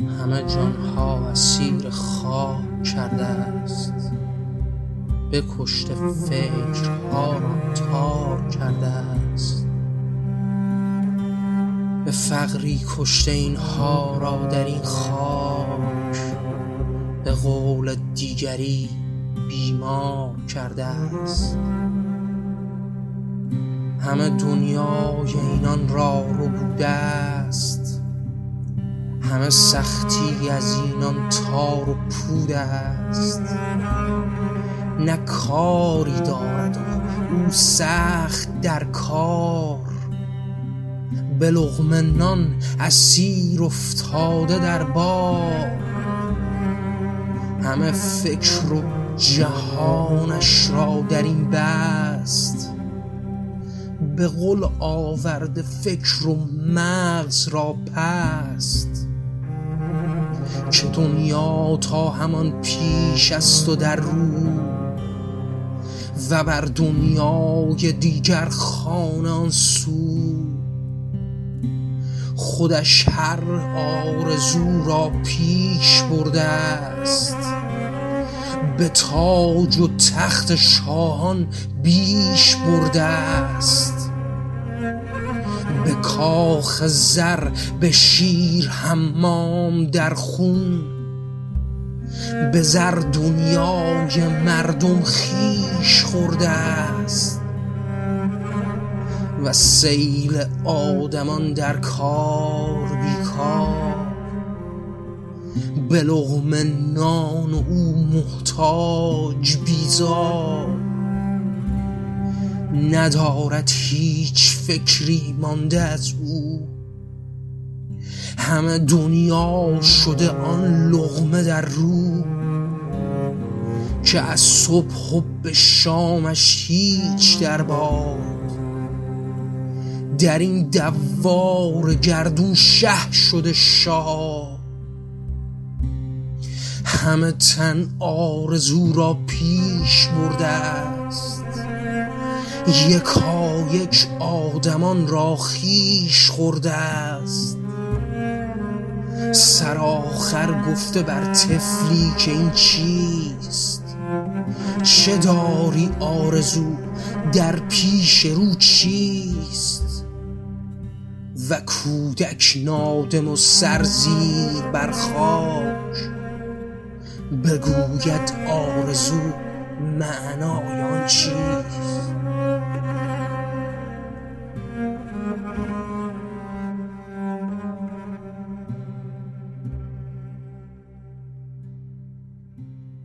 همه جانها اسیر خواه کرده است. بکشته فکرها را تار کرده است. به فقری کشته اینها را در این خاک به قول دیگری بیمار کرده است. همه دنیای اینان را رو بوده است. همه سختی از اینان تار و پود است. نه کاری دارد او سخت در کار. به لغم نان اسیر افتاده در بار. همه فکر و جهانش را در این بست. به قل آورده فکر و مغز را پست. که دنیا تا همان پیش است و در رو و بر دنیای دیگر خانه آن سو. خودش هر آرزو را پیش برده است. به تاج و تخت شاهان بیش برده است. به کاخ زر به شیر حمام در خون. به زر دنیای مردم خیش خورده است. و سیل آدمان در کار بیکار. به لغم نان او محتاج بیزار. ندارد هیچ فکری مانده از او. همه دنیا شده آن لغمه در رو که از صبح و به شامش هیچ در باد. در این دوار گردون شه شده شاه. همه تن آرزو را پیش برده یکا یک آدمان را خیش خورده است. سرآخر گفته بر طفلی که این چیست؟ چه داری آرزو در پیش رو چیست؟ و کودک نادم و سرزیر بر خاک بگوید آرزو معنای آن چیست؟